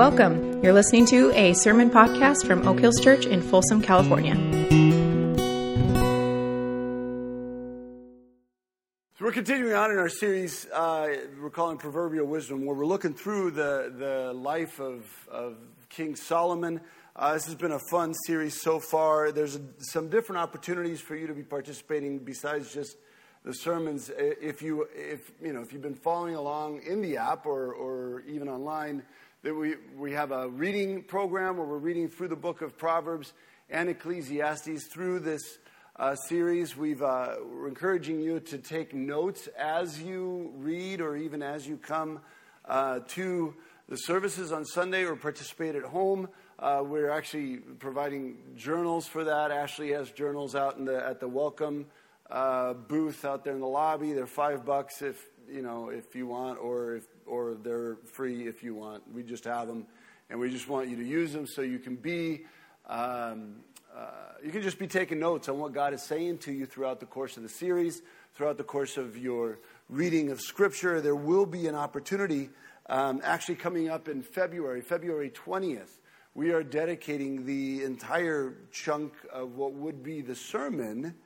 Welcome. You're listening to a sermon podcast from Oak Hills Church in Folsom, California. So we're continuing on in our series uh, we're calling Proverbial Wisdom, where we're looking through the, the life of, of King Solomon. Uh, this has been a fun series so far. There's some different opportunities for you to be participating besides just the sermons. If you, if, you know, if you've been following along in the app or, or even online, that we, we have a reading program where we're reading through the book of Proverbs and Ecclesiastes through this uh, series. We've, uh, we're encouraging you to take notes as you read or even as you come uh, to the services on Sunday or participate at home. Uh, we're actually providing journals for that. Ashley has journals out the, at the welcome uh, booth out there in the lobby. They're five bucks if you know if you want, or if or they're free if you want. We just have them, and we just want you to use them so you can be. Um, uh, you can just be taking notes on what God is saying to you throughout the course of the series, throughout the course of your reading of Scripture. There will be an opportunity um, actually coming up in February, February 20th. We are dedicating the entire chunk of what would be the sermon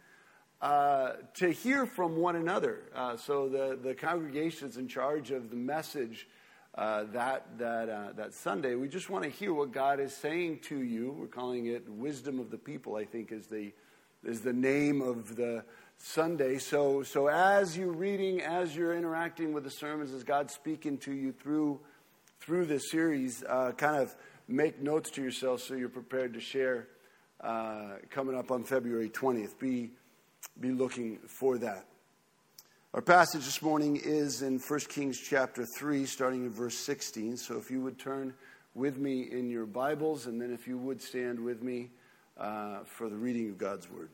uh, to hear from one another. Uh, so the, the congregation is in charge of the message uh, that, that, uh, that Sunday. We just want to hear what God is saying to you. We're calling it Wisdom of the People, I think is the, is the name of the Sunday. So, so as you're reading, as you're interacting with the sermons, as God's speaking to you through, through this series, uh, kind of make notes to yourself so you're prepared to share coming up on February 20th. Be be looking for that. Our passage this morning is in 1 Kings chapter 3, starting in verse 16. So if you would turn with me in your Bibles, and then if you would stand with me uh, for the reading of God's Word.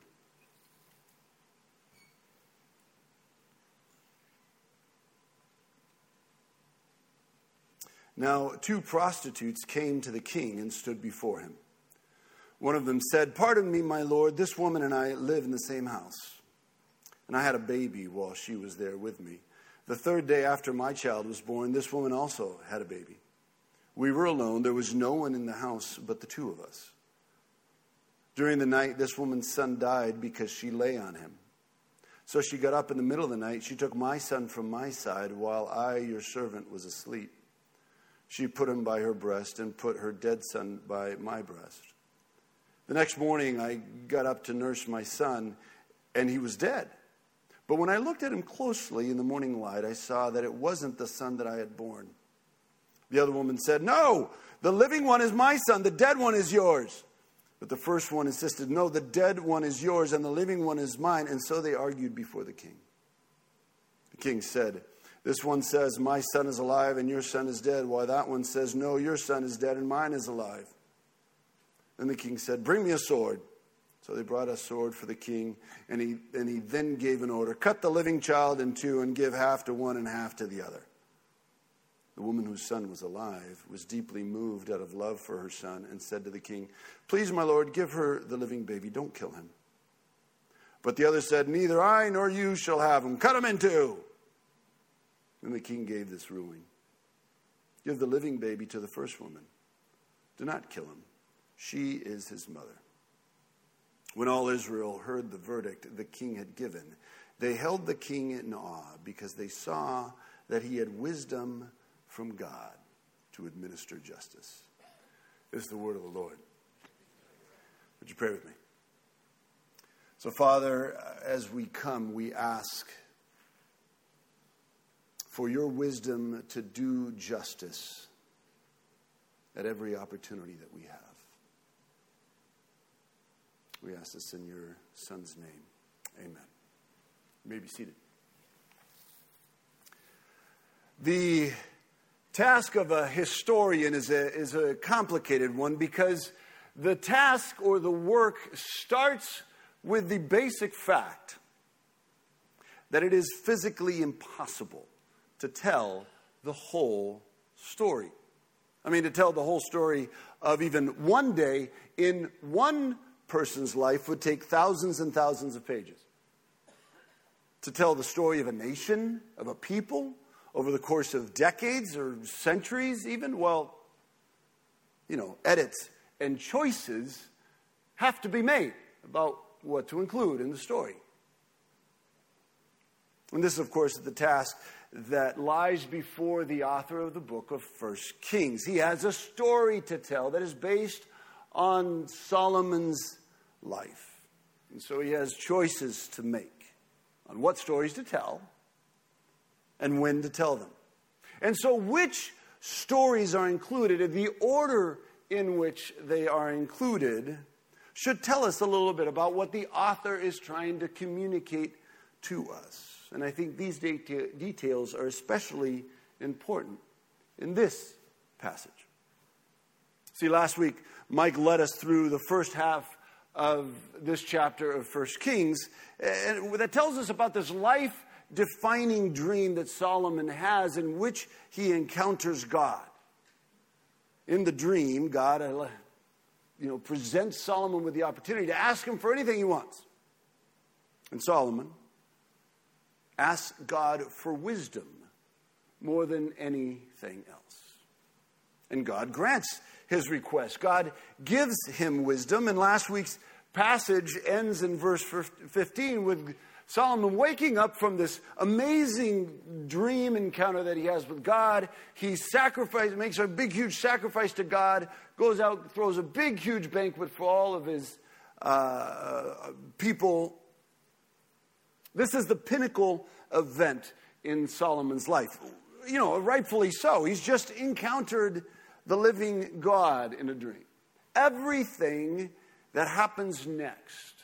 Now, two prostitutes came to the king and stood before him. One of them said, Pardon me, my lord, this woman and I live in the same house. And I had a baby while she was there with me. The third day after my child was born, this woman also had a baby. We were alone. There was no one in the house but the two of us. During the night, this woman's son died because she lay on him. So she got up in the middle of the night. She took my son from my side while I, your servant, was asleep. She put him by her breast and put her dead son by my breast. The next morning, I got up to nurse my son, and he was dead. But when I looked at him closely in the morning light, I saw that it wasn't the son that I had born. The other woman said, No, the living one is my son, the dead one is yours. But the first one insisted, No, the dead one is yours, and the living one is mine. And so they argued before the king. The king said, This one says, My son is alive, and your son is dead, while that one says, No, your son is dead, and mine is alive. Then the king said, Bring me a sword. So they brought a sword for the king, and he, and he then gave an order Cut the living child in two and give half to one and half to the other. The woman whose son was alive was deeply moved out of love for her son and said to the king, Please, my lord, give her the living baby. Don't kill him. But the other said, Neither I nor you shall have him. Cut him in two. Then the king gave this ruling Give the living baby to the first woman. Do not kill him. She is his mother. When all Israel heard the verdict the king had given, they held the king in awe because they saw that he had wisdom from God to administer justice. This is the word of the Lord. Would you pray with me? So, Father, as we come, we ask for your wisdom to do justice at every opportunity that we have. We ask this in your Son's name. Amen. You may be seated. The task of a historian is a, is a complicated one because the task or the work starts with the basic fact that it is physically impossible to tell the whole story. I mean, to tell the whole story of even one day in one person's life would take thousands and thousands of pages. To tell the story of a nation, of a people, over the course of decades or centuries, even, well, you know, edits and choices have to be made about what to include in the story. And this, of course, is the task that lies before the author of the book of First Kings. He has a story to tell that is based on Solomon's life. And so he has choices to make on what stories to tell and when to tell them. And so, which stories are included, in the order in which they are included, should tell us a little bit about what the author is trying to communicate to us. And I think these deta- details are especially important in this passage. See, last week, Mike led us through the first half of this chapter of First Kings, and that tells us about this life defining dream that Solomon has in which he encounters God. In the dream, God uh, you know, presents Solomon with the opportunity to ask him for anything he wants. And Solomon asks God for wisdom more than anything else. And God grants his request. God gives him wisdom. And last week's passage ends in verse 15 with Solomon waking up from this amazing dream encounter that he has with God. He sacrifices, makes a big, huge sacrifice to God, goes out, throws a big, huge banquet for all of his uh, people. This is the pinnacle event in Solomon's life. You know, rightfully so. He's just encountered the living God in a dream. Everything that happens next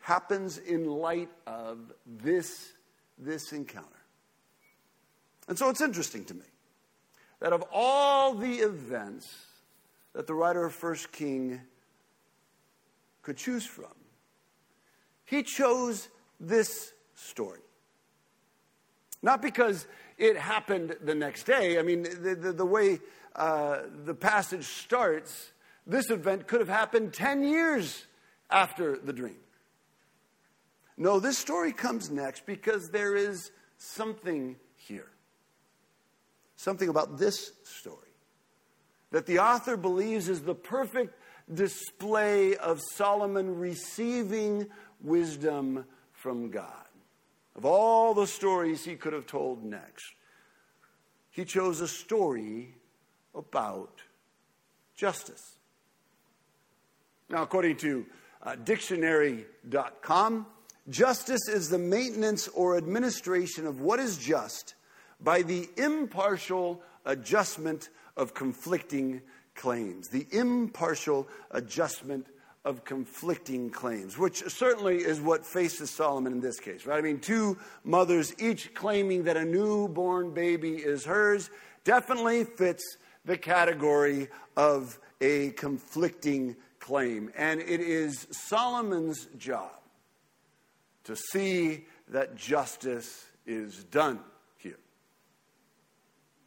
happens in light of this, this encounter. And so it's interesting to me that of all the events that the writer of First King could choose from, he chose this story. Not because it happened the next day. I mean, the, the, the way uh, the passage starts, this event could have happened 10 years after the dream. No, this story comes next because there is something here. Something about this story that the author believes is the perfect display of Solomon receiving wisdom from God. Of all the stories he could have told next, he chose a story about justice. Now, according to uh, dictionary.com, Justice is the maintenance or administration of what is just by the impartial adjustment of conflicting claims. The impartial adjustment of conflicting claims, which certainly is what faces Solomon in this case, right? I mean, two mothers each claiming that a newborn baby is hers definitely fits the category of a conflicting claim. And it is Solomon's job to see that justice is done here.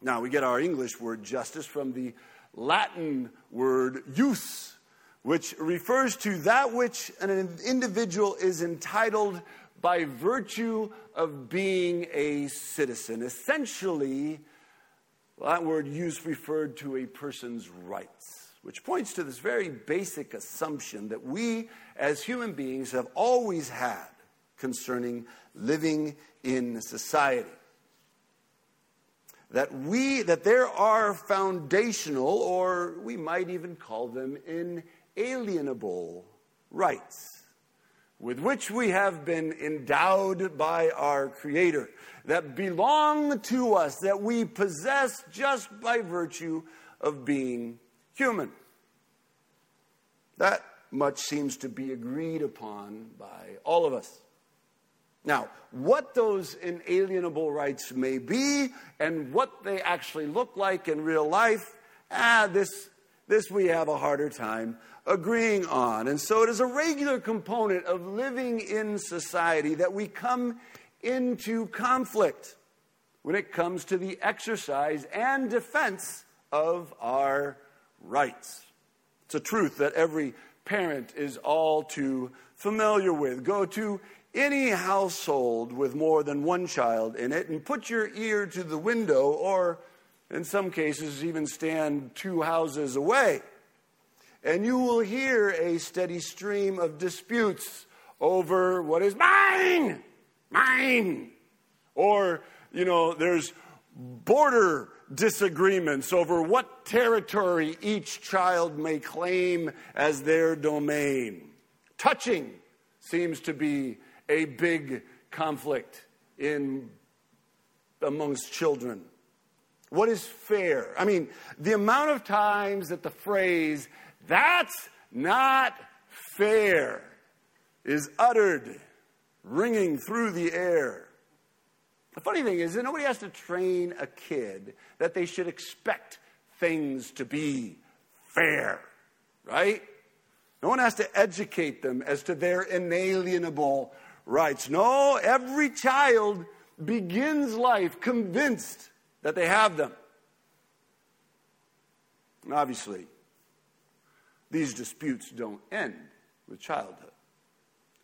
Now, we get our English word justice from the Latin word jus, which refers to that which an individual is entitled by virtue of being a citizen. Essentially, that word jus referred to a person's rights, which points to this very basic assumption that we as human beings have always had concerning living in society. That we, that there are foundational, or we might even call them inalienable rights with which we have been endowed by our Creator, that belong to us, that we possess just by virtue of being human. That much seems to be agreed upon by all of us. Now, what those inalienable rights may be and what they actually look like in real life, ah, this, this we have a harder time agreeing on. And so it is a regular component of living in society that we come into conflict when it comes to the exercise and defense of our rights. It's a truth that every parent is all too familiar with. Go to any household with more than one child in it and put your ear to the window, or in some cases, even stand two houses away. And you will hear a steady stream of disputes over what is mine, mine. Or, you know, there's border disagreements over what territory each child may claim as their domain. Touching seems to be a big conflict in amongst children. What is fair? I mean, the amount of times that the phrase, that's not fair, is uttered, ringing through the air. The funny thing is that nobody has to train a kid that they should expect things to be fair, right? No one has to educate them as to their inalienable rights. No, every child begins life convinced that they have them. And obviously, these disputes don't end with childhood.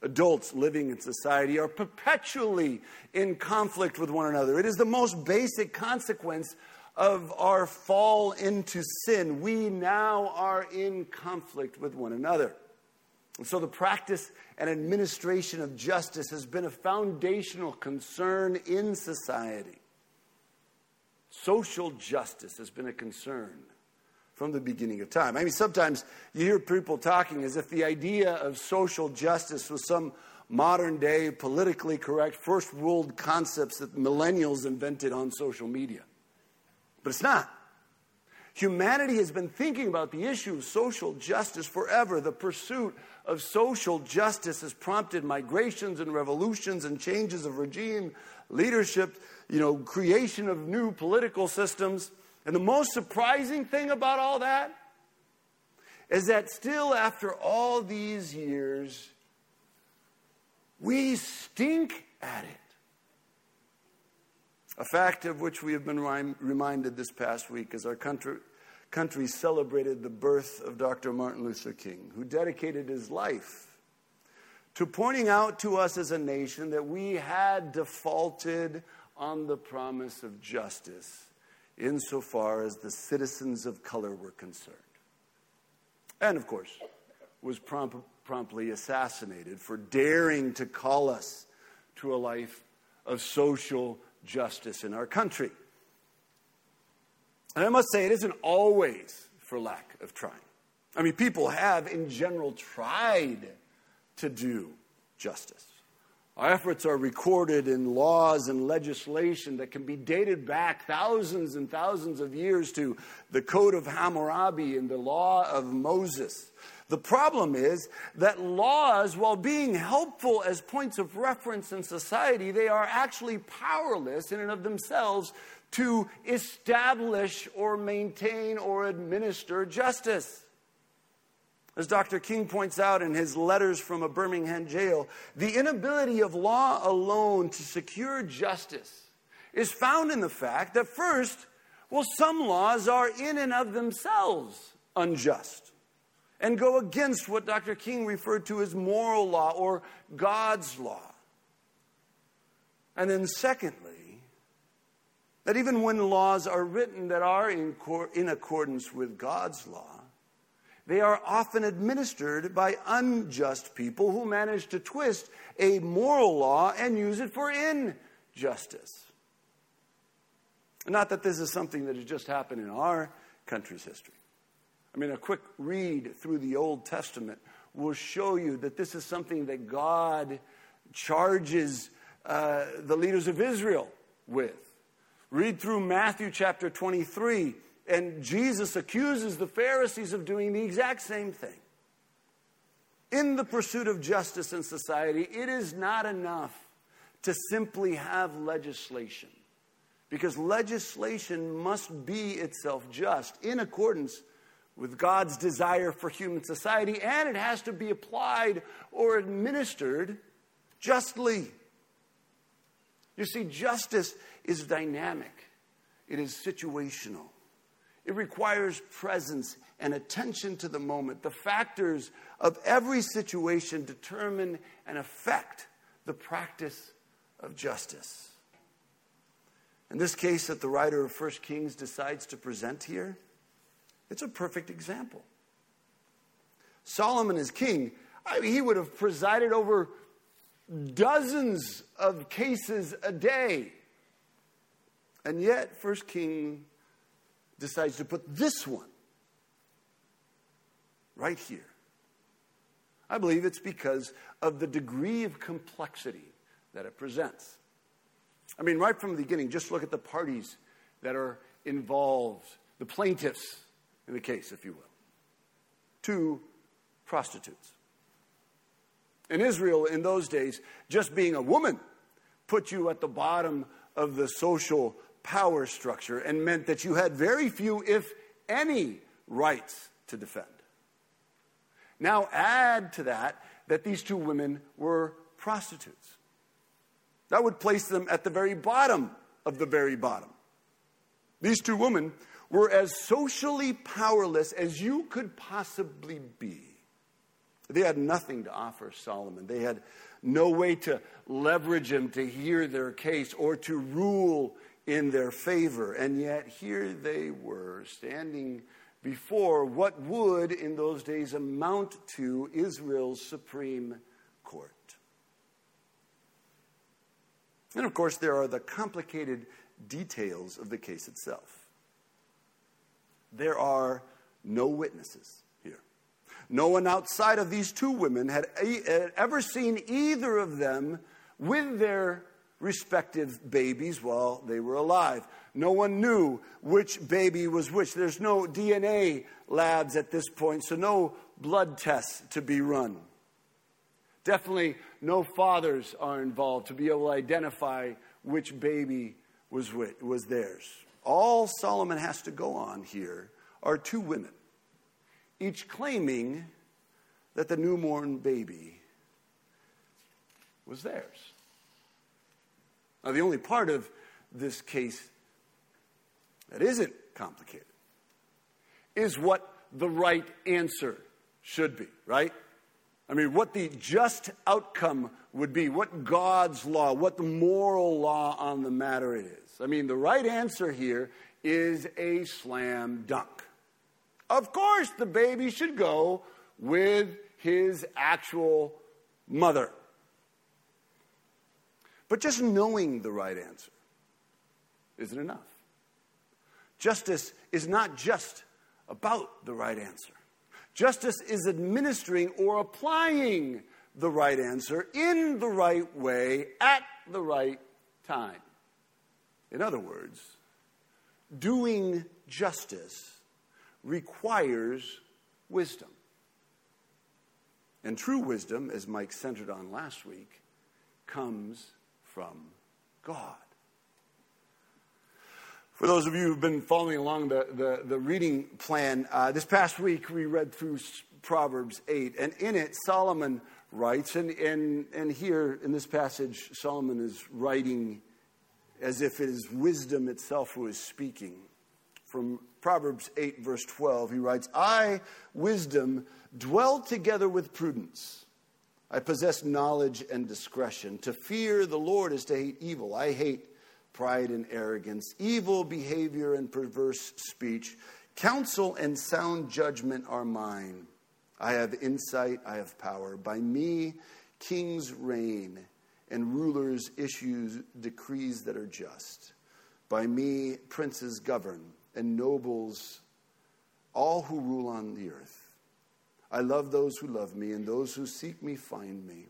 Adults living in society are perpetually in conflict with one another. It is the most basic consequence of our fall into sin. We now are in conflict with one another. And so the practice and administration of justice has been a foundational concern in society. Social justice has been a concern from the beginning of time. I mean, sometimes you hear people talking as if the idea of social justice was some modern day, politically correct, first world concepts that millennials invented on social media. But it's not. Humanity has been thinking about the issue of social justice forever. The pursuit of social justice has prompted migrations and revolutions and changes of regime, leadership, you know, creation of new political systems. And the most surprising thing about all that is that still, after all these years, we stink at it. A fact of which we have been reminded this past week as our country, country celebrated the birth of Dr. Martin Luther King, who dedicated his life to pointing out to us as a nation that we had defaulted on the promise of justice insofar as the citizens of color were concerned. And of course, was prompt, promptly assassinated for daring to call us to a life of social justice in our country. And I must say, it isn't always for lack of trying. I mean, people have, in general, tried to do justice. Our efforts are recorded in laws and legislation that can be dated back thousands and thousands of years to the Code of Hammurabi and the Law of Moses. The problem is that laws, while being helpful as points of reference in society, they are actually powerless in and of themselves to establish or maintain or administer justice. As Dr. King points out in his letters from a Birmingham jail, the inability of law alone to secure justice is found in the fact that, first, well, some laws are in and of themselves unjust and go against what Dr. King referred to as moral law or God's law. And then, secondly, that even when laws are written that are in, cor- in accordance with God's law, they are often administered by unjust people who manage to twist a moral law and use it for injustice. Not that this is something that has just happened in our country's history. I mean, a quick read through the Old Testament will show you that this is something that God charges uh, the leaders of Israel with. Read through Matthew chapter 23, and Jesus accuses the Pharisees of doing the exact same thing. In the pursuit of justice in society, it is not enough to simply have legislation, because legislation must be itself just in accordance with God's desire for human society, and it has to be applied or administered justly. You see, justice is dynamic, it is situational. It requires presence and attention to the moment. The factors of every situation determine and affect the practice of justice. In this case, that the writer of 1 Kings decides to present here, it's a perfect example. Solomon is king, I mean, he would have presided over dozens of cases a day. And yet, First King decides to put this one right here. I believe it's because of the degree of complexity that it presents. I mean, right from the beginning, just look at the parties that are involved, the plaintiffs in the case, if you will. Two prostitutes. In Israel, in those days, just being a woman put you at the bottom of the social power structure and meant that you had very few, if any, rights to defend. Now, add to that that these two women were prostitutes. That would place them at the very bottom of the very bottom. These two women were as socially powerless as you could possibly be. They had nothing to offer Solomon. They had no way to leverage him to hear their case or to rule in their favor. And yet, here they were standing before what would, in those days, amount to Israel's Supreme Court. And of course, there are the complicated details of the case itself. There are no witnesses here. No one outside of these two women had, ever seen either of them with their respective babies while they were alive. No one knew which baby was which. There's no DNA labs at this point, so no blood tests to be run. Definitely no fathers are involved to be able to identify which baby was, was theirs. All Solomon has to go on here are two women, each claiming that the newborn baby was theirs. Now, the only part of this case that isn't complicated is what the right answer should be, right? I mean, what the just outcome would be, what God's law, what the moral law on the matter is. I mean, the right answer here is a slam dunk. Of course, the baby should go with his actual mother. But just knowing the right answer isn't enough. Justice is not just about the right answer. Justice is administering or applying the right answer in the right way at the right time. In other words, doing justice requires wisdom. And true wisdom, as Mike centered on last week, comes from God. For those of you who've been following along the, the, the reading plan, uh, this past week we read through Proverbs 8, and in it, Solomon writes, and, and, and here in this passage, Solomon is writing as if it is wisdom itself who is speaking. From Proverbs 8, verse 12, he writes, I, wisdom, dwell together with prudence. I possess knowledge and discretion. To fear the Lord is to hate evil. I hate pride and arrogance, evil behavior and perverse speech. Counsel and sound judgment are mine. I have insight, I have power. By me, kings reign and rulers issue decrees that are just. By me, princes govern and nobles, all who rule on the earth. I love those who love me, and those who seek me find me.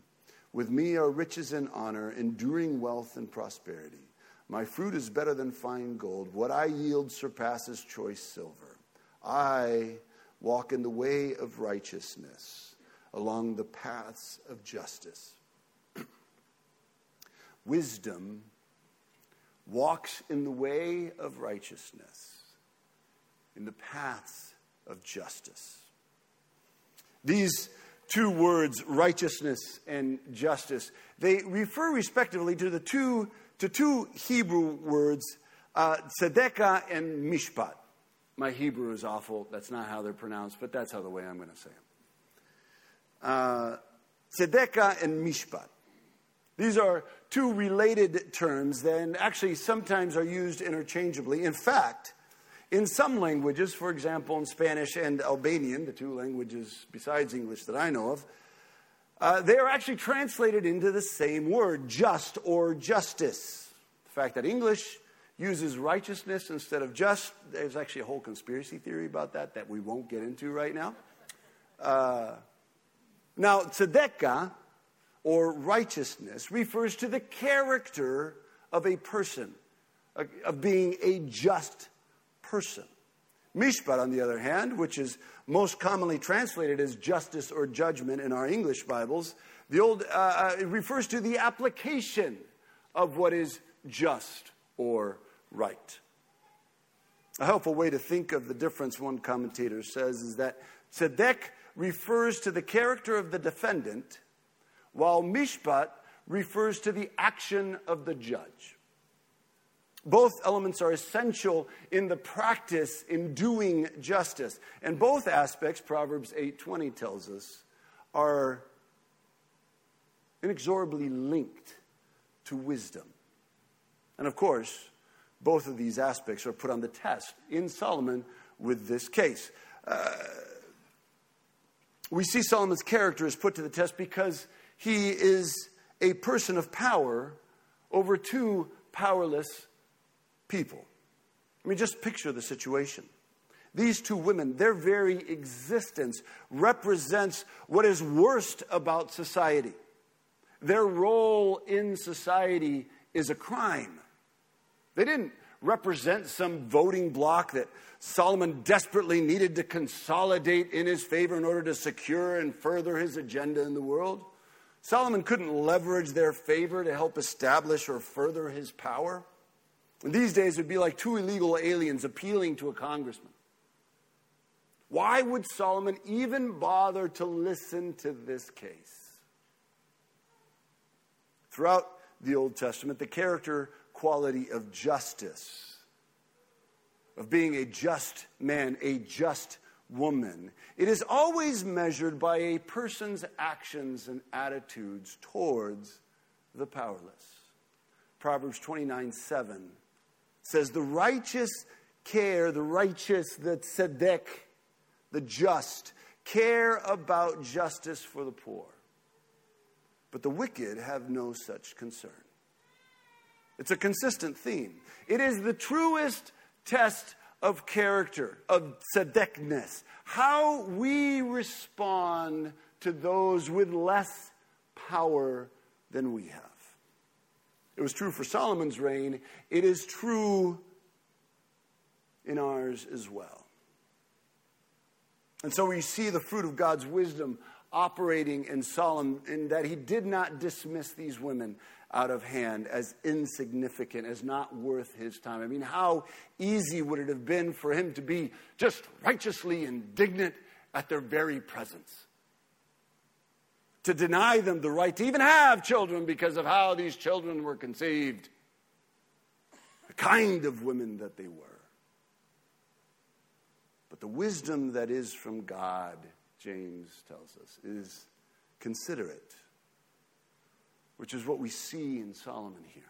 With me are riches and honor, enduring wealth and prosperity. My fruit is better than fine gold. What I yield surpasses choice silver. I walk in the way of righteousness, along the paths of justice. Wisdom walks in the way of righteousness, in the paths of justice. These two words, righteousness and justice, they refer respectively to the two, to two Hebrew words, uh, tzedekah and mishpat. My Hebrew is awful. That's not how they're pronounced, but that's how the way I'm going to say them. Uh, tzedekah and mishpat. These are two related terms that actually sometimes are used interchangeably. In fact, In some languages, for example, in Spanish and Albanian, the two languages besides English that I know of, uh, they are actually translated into the same word, just or justice. The fact that English uses righteousness instead of just, there's actually a whole conspiracy theory about that that we won't get into right now. Uh, now, tzedekah, or righteousness, refers to the character of a person, of being a just person. Mishpat, on the other hand, which is most commonly translated as justice or judgment in our English Bibles, the old uh, uh, it refers to the application of what is just or right. A helpful way to think of the difference, one commentator says, is that tzedek refers to the character of the defendant, while mishpat refers to the action of the judge. Both elements are essential in the practice in doing justice. And both aspects, Proverbs 8:20 tells us, are inexorably linked to wisdom. And of course, both of these aspects are put on the test in Solomon with this case. Uh, we see Solomon's character is put to the test because he is a person of power over two powerless people. I mean, just picture the situation. These two women, their very existence represents what is worst about society. Their role in society is a crime. They didn't represent some voting bloc that Solomon desperately needed to consolidate in his favor in order to secure and further his agenda in the world. Solomon couldn't leverage their favor to help establish or further his power. These days, it would be like two illegal aliens appealing to a congressman. Why would Solomon even bother to listen to this case? Throughout the Old Testament, the character quality of justice, of being a just man, a just woman, it is always measured by a person's actions and attitudes towards the powerless. Proverbs 29 7 says, The righteous care, the righteous, the tzedek, the just, care about justice for the poor. But the wicked have no such concern. It's a consistent theme. It is the truest test of character, of tzedekness, how we respond to those with less power than we have. It was true for Solomon's reign. It is true in ours as well. And so we see the fruit of God's wisdom operating in Solomon in that he did not dismiss these women out of hand as insignificant, as not worth his time. I mean, how easy would it have been for him to be just righteously indignant at their very presence? To deny them the right to even have children because of how these children were conceived, the kind of women that they were. But the wisdom that is from God, James tells us, is considerate, which is what we see in Solomon here.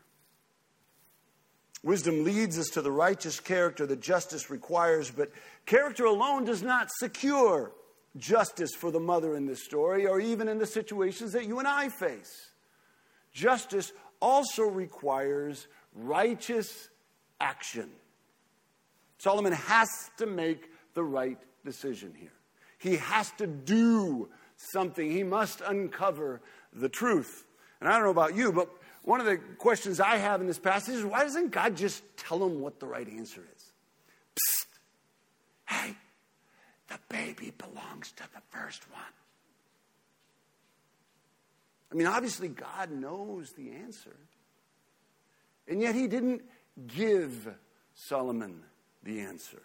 Wisdom leads us to the righteous character that justice requires, but character alone does not secure justice for the mother in this story, or even in the situations that you and I face. Justice also requires righteous action. Solomon has to make the right decision here. He has to do something. He must uncover the truth. And I don't know about you, but one of the questions I have in this passage is why doesn't God just tell him what the right answer is? Psst. Hey, the baby belongs to the first one. I mean, obviously, God knows the answer. And yet, He didn't give Solomon the answer.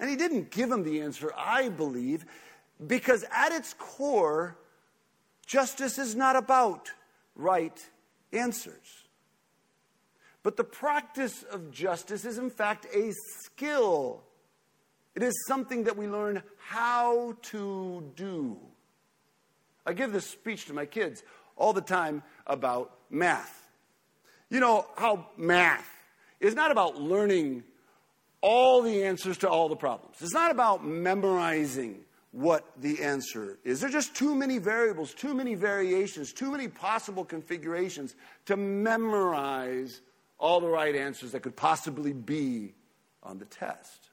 And He didn't give him the answer, I believe, because at its core, justice is not about right answers. But the practice of justice is, in fact, a skill it is something that we learn how to do. I give this speech to my kids all the time about math. You know how math is not about learning all the answers to all the problems. It's not about memorizing what the answer is. There are just too many variables, too many variations, too many possible configurations to memorize all the right answers that could possibly be on the test.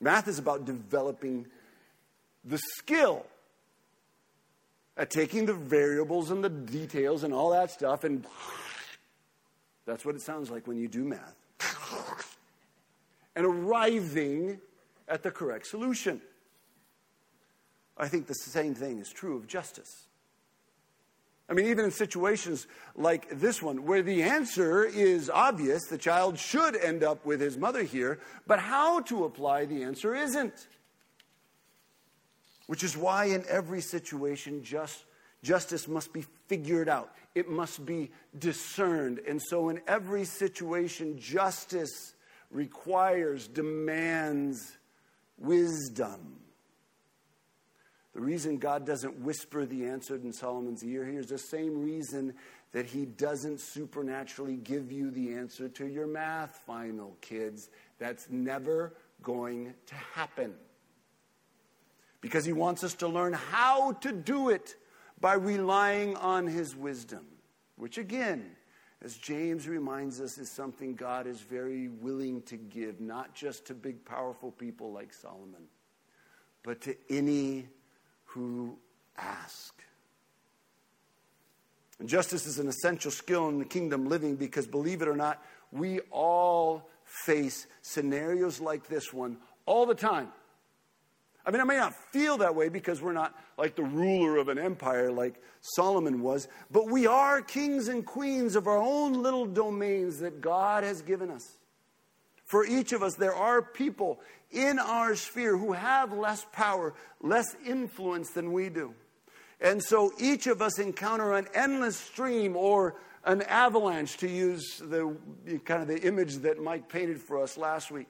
Math is about developing the skill at taking the variables and the details and all that stuff, and that's what it sounds like when you do math, and arriving at the correct solution. I think the same thing is true of justice. I mean, even in situations like this one, where the answer is obvious, the child should end up with his mother here, but how to apply the answer isn't. Which is why, in every situation, just, justice must be figured out, it must be discerned. And so, in every situation, justice requires, demands wisdom. The reason God doesn't whisper the answer in Solomon's ear here is the same reason that he doesn't supernaturally give you the answer to your math final, kids. That's never going to happen. Because he wants us to learn how to do it by relying on his wisdom, which again, as James reminds us, is something God is very willing to give, not just to big, powerful people like Solomon, but to any who ask. And justice is an essential skill in the kingdom living because, believe it or not, we all face scenarios like this one all the time. I mean, I may not feel that way because we're not like the ruler of an empire like Solomon was, but we are kings and queens of our own little domains that God has given us. For each of us, there are people in our sphere who have less power, less influence than we do. And so each of us encounter an endless stream or an avalanche, to use the kind of the image that Mike painted for us last week,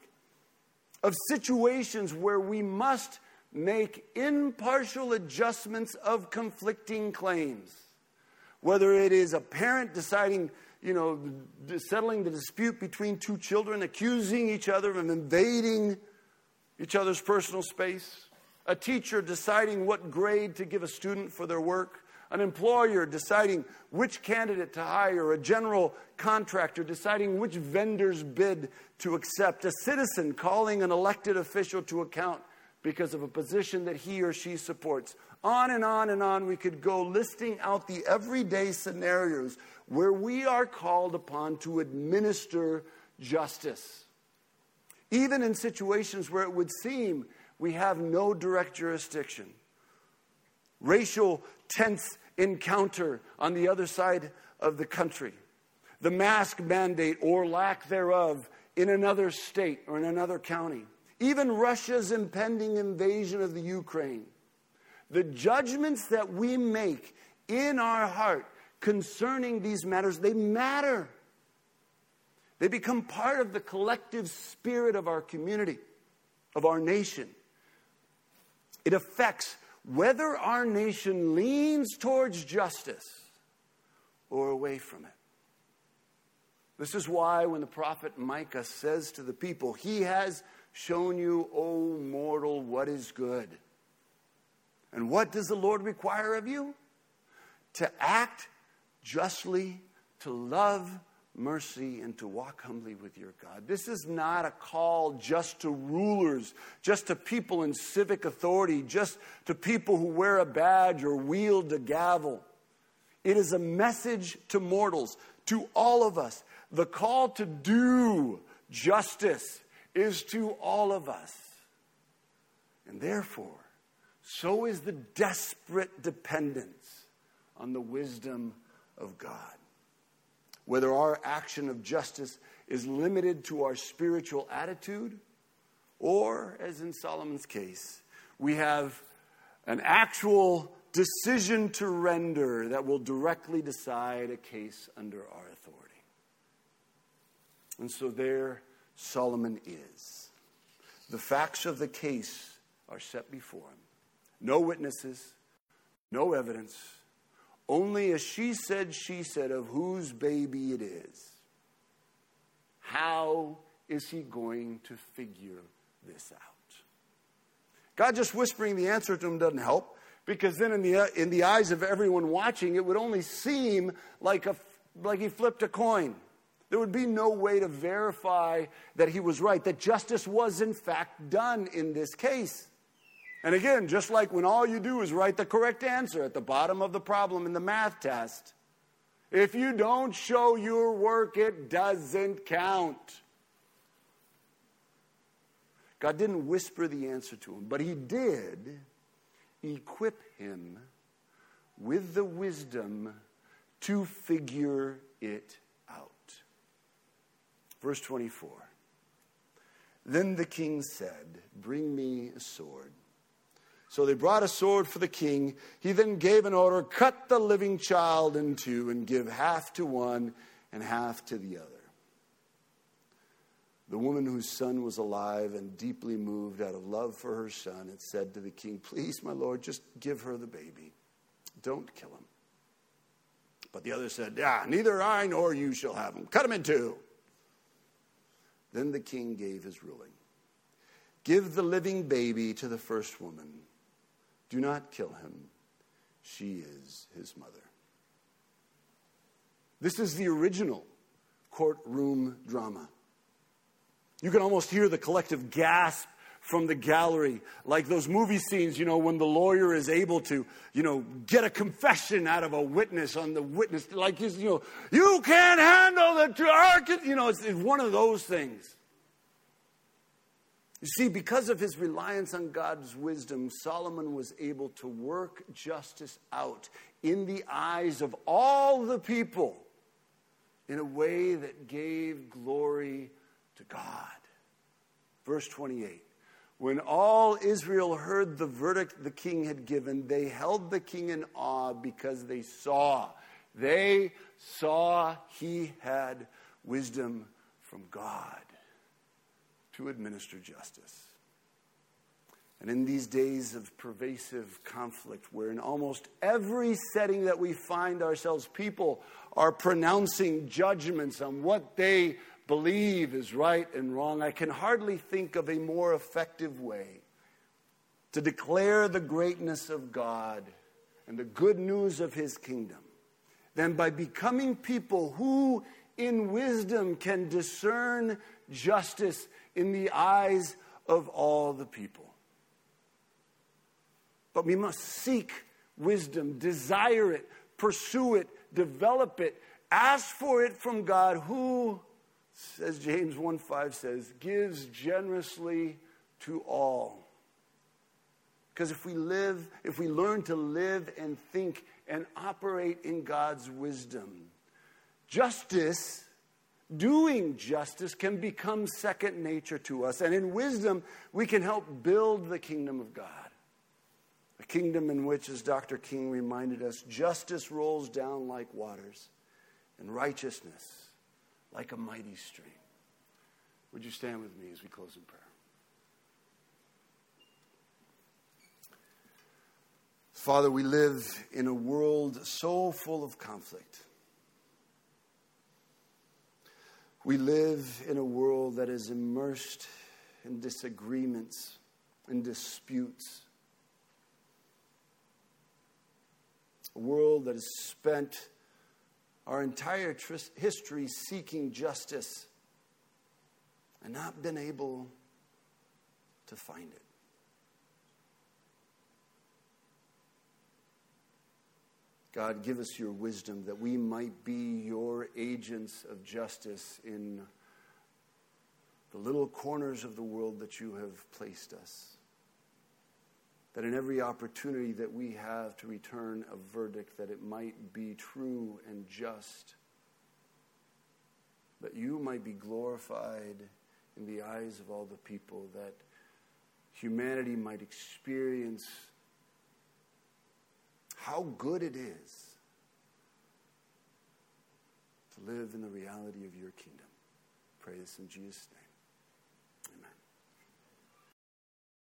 of situations where we must make impartial adjustments of conflicting claims. Whether it is a parent deciding you know, settling the dispute between two children, accusing each other of invading each other's personal space, a teacher deciding what grade to give a student for their work, an employer deciding which candidate to hire, a general contractor deciding which vendor's bid to accept, a citizen calling an elected official to account because of a position that he or she supports. On and on and on we could go listing out the everyday scenarios where we are called upon to administer justice. Even in situations where it would seem we have no direct jurisdiction. Racial tense encounter on the other side of the country. The mask mandate or lack thereof in another state or in another county. Even Russia's impending invasion of the Ukraine. The judgments that we make in our heart concerning these matters, they matter. They become part of the collective spirit of our community, of our nation. It affects whether our nation leans towards justice or away from it. This is why when the prophet Micah says to the people, He has shown you, O mortal, what is good. And what does the Lord require of you? To act justly, to love mercy, and to walk humbly with your God. This is not a call just to rulers, just to people in civic authority, just to people who wear a badge or wield a gavel. It is a message to mortals, to all of us. The call to do justice is to all of us. And therefore, so is the desperate dependence on the wisdom of God. Whether our action of justice is limited to our spiritual attitude, or, as in Solomon's case, we have an actual decision to render that will directly decide a case under our authority. And so there Solomon is. The facts of the case are set before him. No witnesses, no evidence, only a she said, she said of whose baby it is. How is he going to figure this out? God just whispering the answer to him doesn't help because then in the, in the eyes of everyone watching, it would only seem like, a, like he flipped a coin. There would be no way to verify that he was right, that justice was in fact done in this case. And again, just like when all you do is write the correct answer at the bottom of the problem in the math test, if you don't show your work, it doesn't count. God didn't whisper the answer to him, but he did equip him with the wisdom to figure it out. Verse 24 Then the king said, Bring me a sword. So they brought a sword for the king. He then gave an order cut the living child in two and give half to one and half to the other. The woman whose son was alive and deeply moved out of love for her son had said to the king, Please, my lord, just give her the baby. Don't kill him. But the other said, Yeah, neither I nor you shall have him. Cut him in two. Then the king gave his ruling Give the living baby to the first woman do not kill him. She is his mother. This is the original courtroom drama. You can almost hear the collective gasp from the gallery, like those movie scenes, you know, when the lawyer is able to, you know, get a confession out of a witness on the witness, like, you know, you can't handle the. You know, it's, it's one of those things. You see, because of his reliance on God's wisdom, Solomon was able to work justice out in the eyes of all the people in a way that gave glory to God. Verse 28 When all Israel heard the verdict the king had given, they held the king in awe because they saw. They saw he had wisdom from God to administer justice. And in these days of pervasive conflict, where in almost every setting that we find ourselves, people are pronouncing judgments on what they believe is right and wrong, I can hardly think of a more effective way to declare the greatness of God and the good news of His kingdom than by becoming people who, in wisdom, can discern justice in the eyes of all the people. But we must seek wisdom, desire it, pursue it, develop it, ask for it from God, who, as James 1 5 says, gives generously to all. Because if we live, if we learn to live and think and operate in God's wisdom, justice doing justice can become second nature to us. And in wisdom, we can help build the kingdom of God. A kingdom in which, as Dr. King reminded us, justice rolls down like waters and righteousness like a mighty stream. Would you stand with me as we close in prayer? Father, we live in a world so full of conflict. We live in a world that is immersed in disagreements and disputes. A world that has spent our entire tr- history seeking justice and not been able to find it. God, give us your wisdom that we might be your agents of justice in the little corners of the world that you have placed us. That in every opportunity that we have to return a verdict, that it might be true and just. That you might be glorified in the eyes of all the people, that humanity might experience how good it is to live in the reality of your kingdom. Pray this in Jesus' name.